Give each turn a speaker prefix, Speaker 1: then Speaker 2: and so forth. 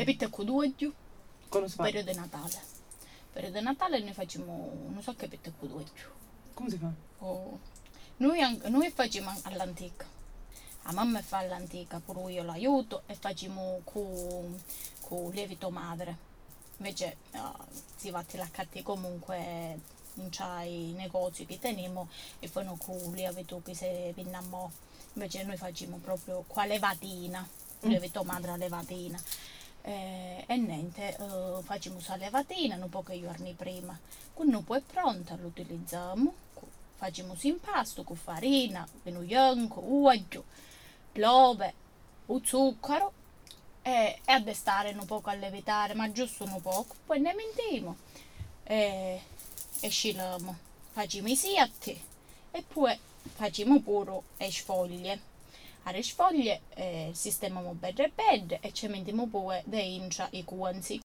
Speaker 1: E pitte con due giù,
Speaker 2: Come si fa?
Speaker 1: periodo di Natale. Periodo di Natale noi facciamo, non so che pitte con due giù.
Speaker 2: Come si fa?
Speaker 1: Oh. Noi, noi facciamo all'antica. La mamma fa all'antica, pure io l'aiuto e facciamo con, con lievito madre. Invece ah, si va a catti comunque non c'è i negozi che teniamo e fanno con lievito che se vinnamo. Invece noi facciamo proprio qua levatina, lievito madre levatina. Eh, e niente, eh, facciamo questa levatina un po' che giorni prima. Quando poi è pronta lo utilizziamo, facciamo impasto con farina, vino bianco, uoggio, l'ove, il zucchero e, e a destare un po' a levitare, ma giusto un poco. Poi ne mentiamo e, e sciliamo. Facciamo i siatti e poi facciamo pure le sfoglie. Le sfoglie eh, sistemiamo bene bene e ci mettiamo poi dentro i guanzi.